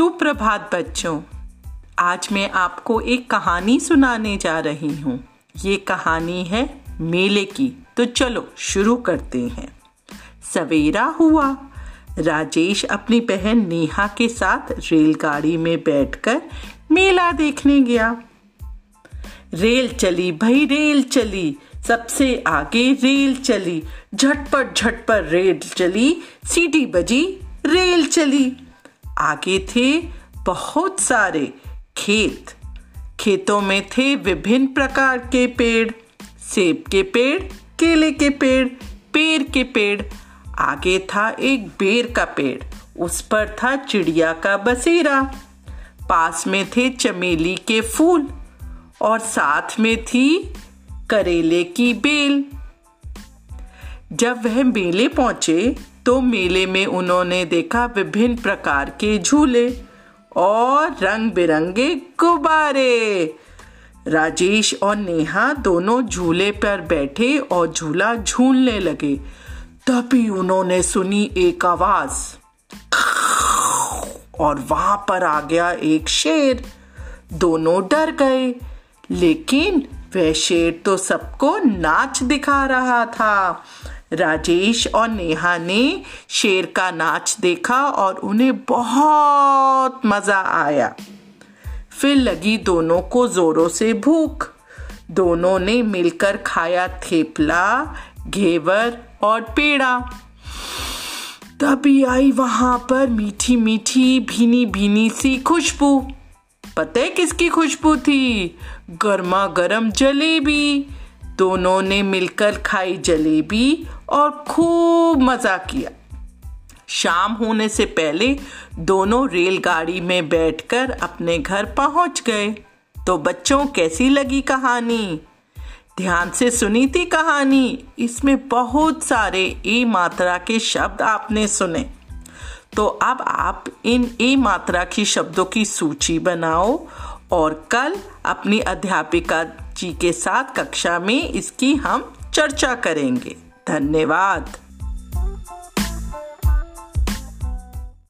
सुप्रभात बच्चों। आज मैं आपको एक कहानी सुनाने जा रही हूँ। ये कहानी है मेले की। तो चलो शुरू करते हैं। सवेरा हुआ। राजेश अपनी बहन नेहा के साथ रेलगाड़ी में बैठकर मेला देखने गया। रेल चली, भाई रेल चली, सबसे आगे रेल चली, झटपट झटपट रेल चली, सीटी बजी, रेल चली। आगे थे बहुत सारे खेत। खेतों में थे विभिन्न प्रकार के पेड़। सेब के पेड़, केले के पेड़ पेड़ के पेड़। आगे था एक बेर का पेड़। उस पर था चिड़िया का बसेरा। पास में थे चमेली के फूल। और साथ में थी करेले की बेल। जब वह मेले पहुँचे तो मेले में उन्होंने देखा विभिन्न प्रकार के झूले और रंग बिरंगे गुब्बारे। राजेश और नेहा दोनों झूले पर बैठे और झूला झूलने लगे। तभी उन्होंने सुनी एक आवाज़। और वहाँ पर आ गया एक शेर। दोनों डर गए, लेकिन वह शेर तो सबको नाच दिखा रहा था। राजेश और नेहा ने शेर का नाच देखा और उन्हें बहुत मज़ा आया। फिर लगी दोनों को जोरों से भूख। दोनों ने मिलकर खाया थेपला, घेवर और पेड़ा। तभी आई वहाँ पर मीठी मीठी भीनी भीनी सी खुशबू। पता है किसकी खुशबू थी? गर्मा गर्म जलेबी। दोनों ने मिलकर खाई जलेबी और खूब मज़ा किया। शाम होने से पहले दोनों रेलगाड़ी में बैठकर अपने घर पहुँच गए। तो बच्चों, कैसी लगी कहानी? ध्यान से सुनी थी कहानी? इसमें बहुत सारे ए मात्रा के शब्द आपने सुने। तो अब आप इन ए मात्रा की शब्दों की सूची बनाओ और कल अपनी अध्यापिका जी के साथ कक्षा में इसकी हम चर्चा करेंगे। धन्यवाद।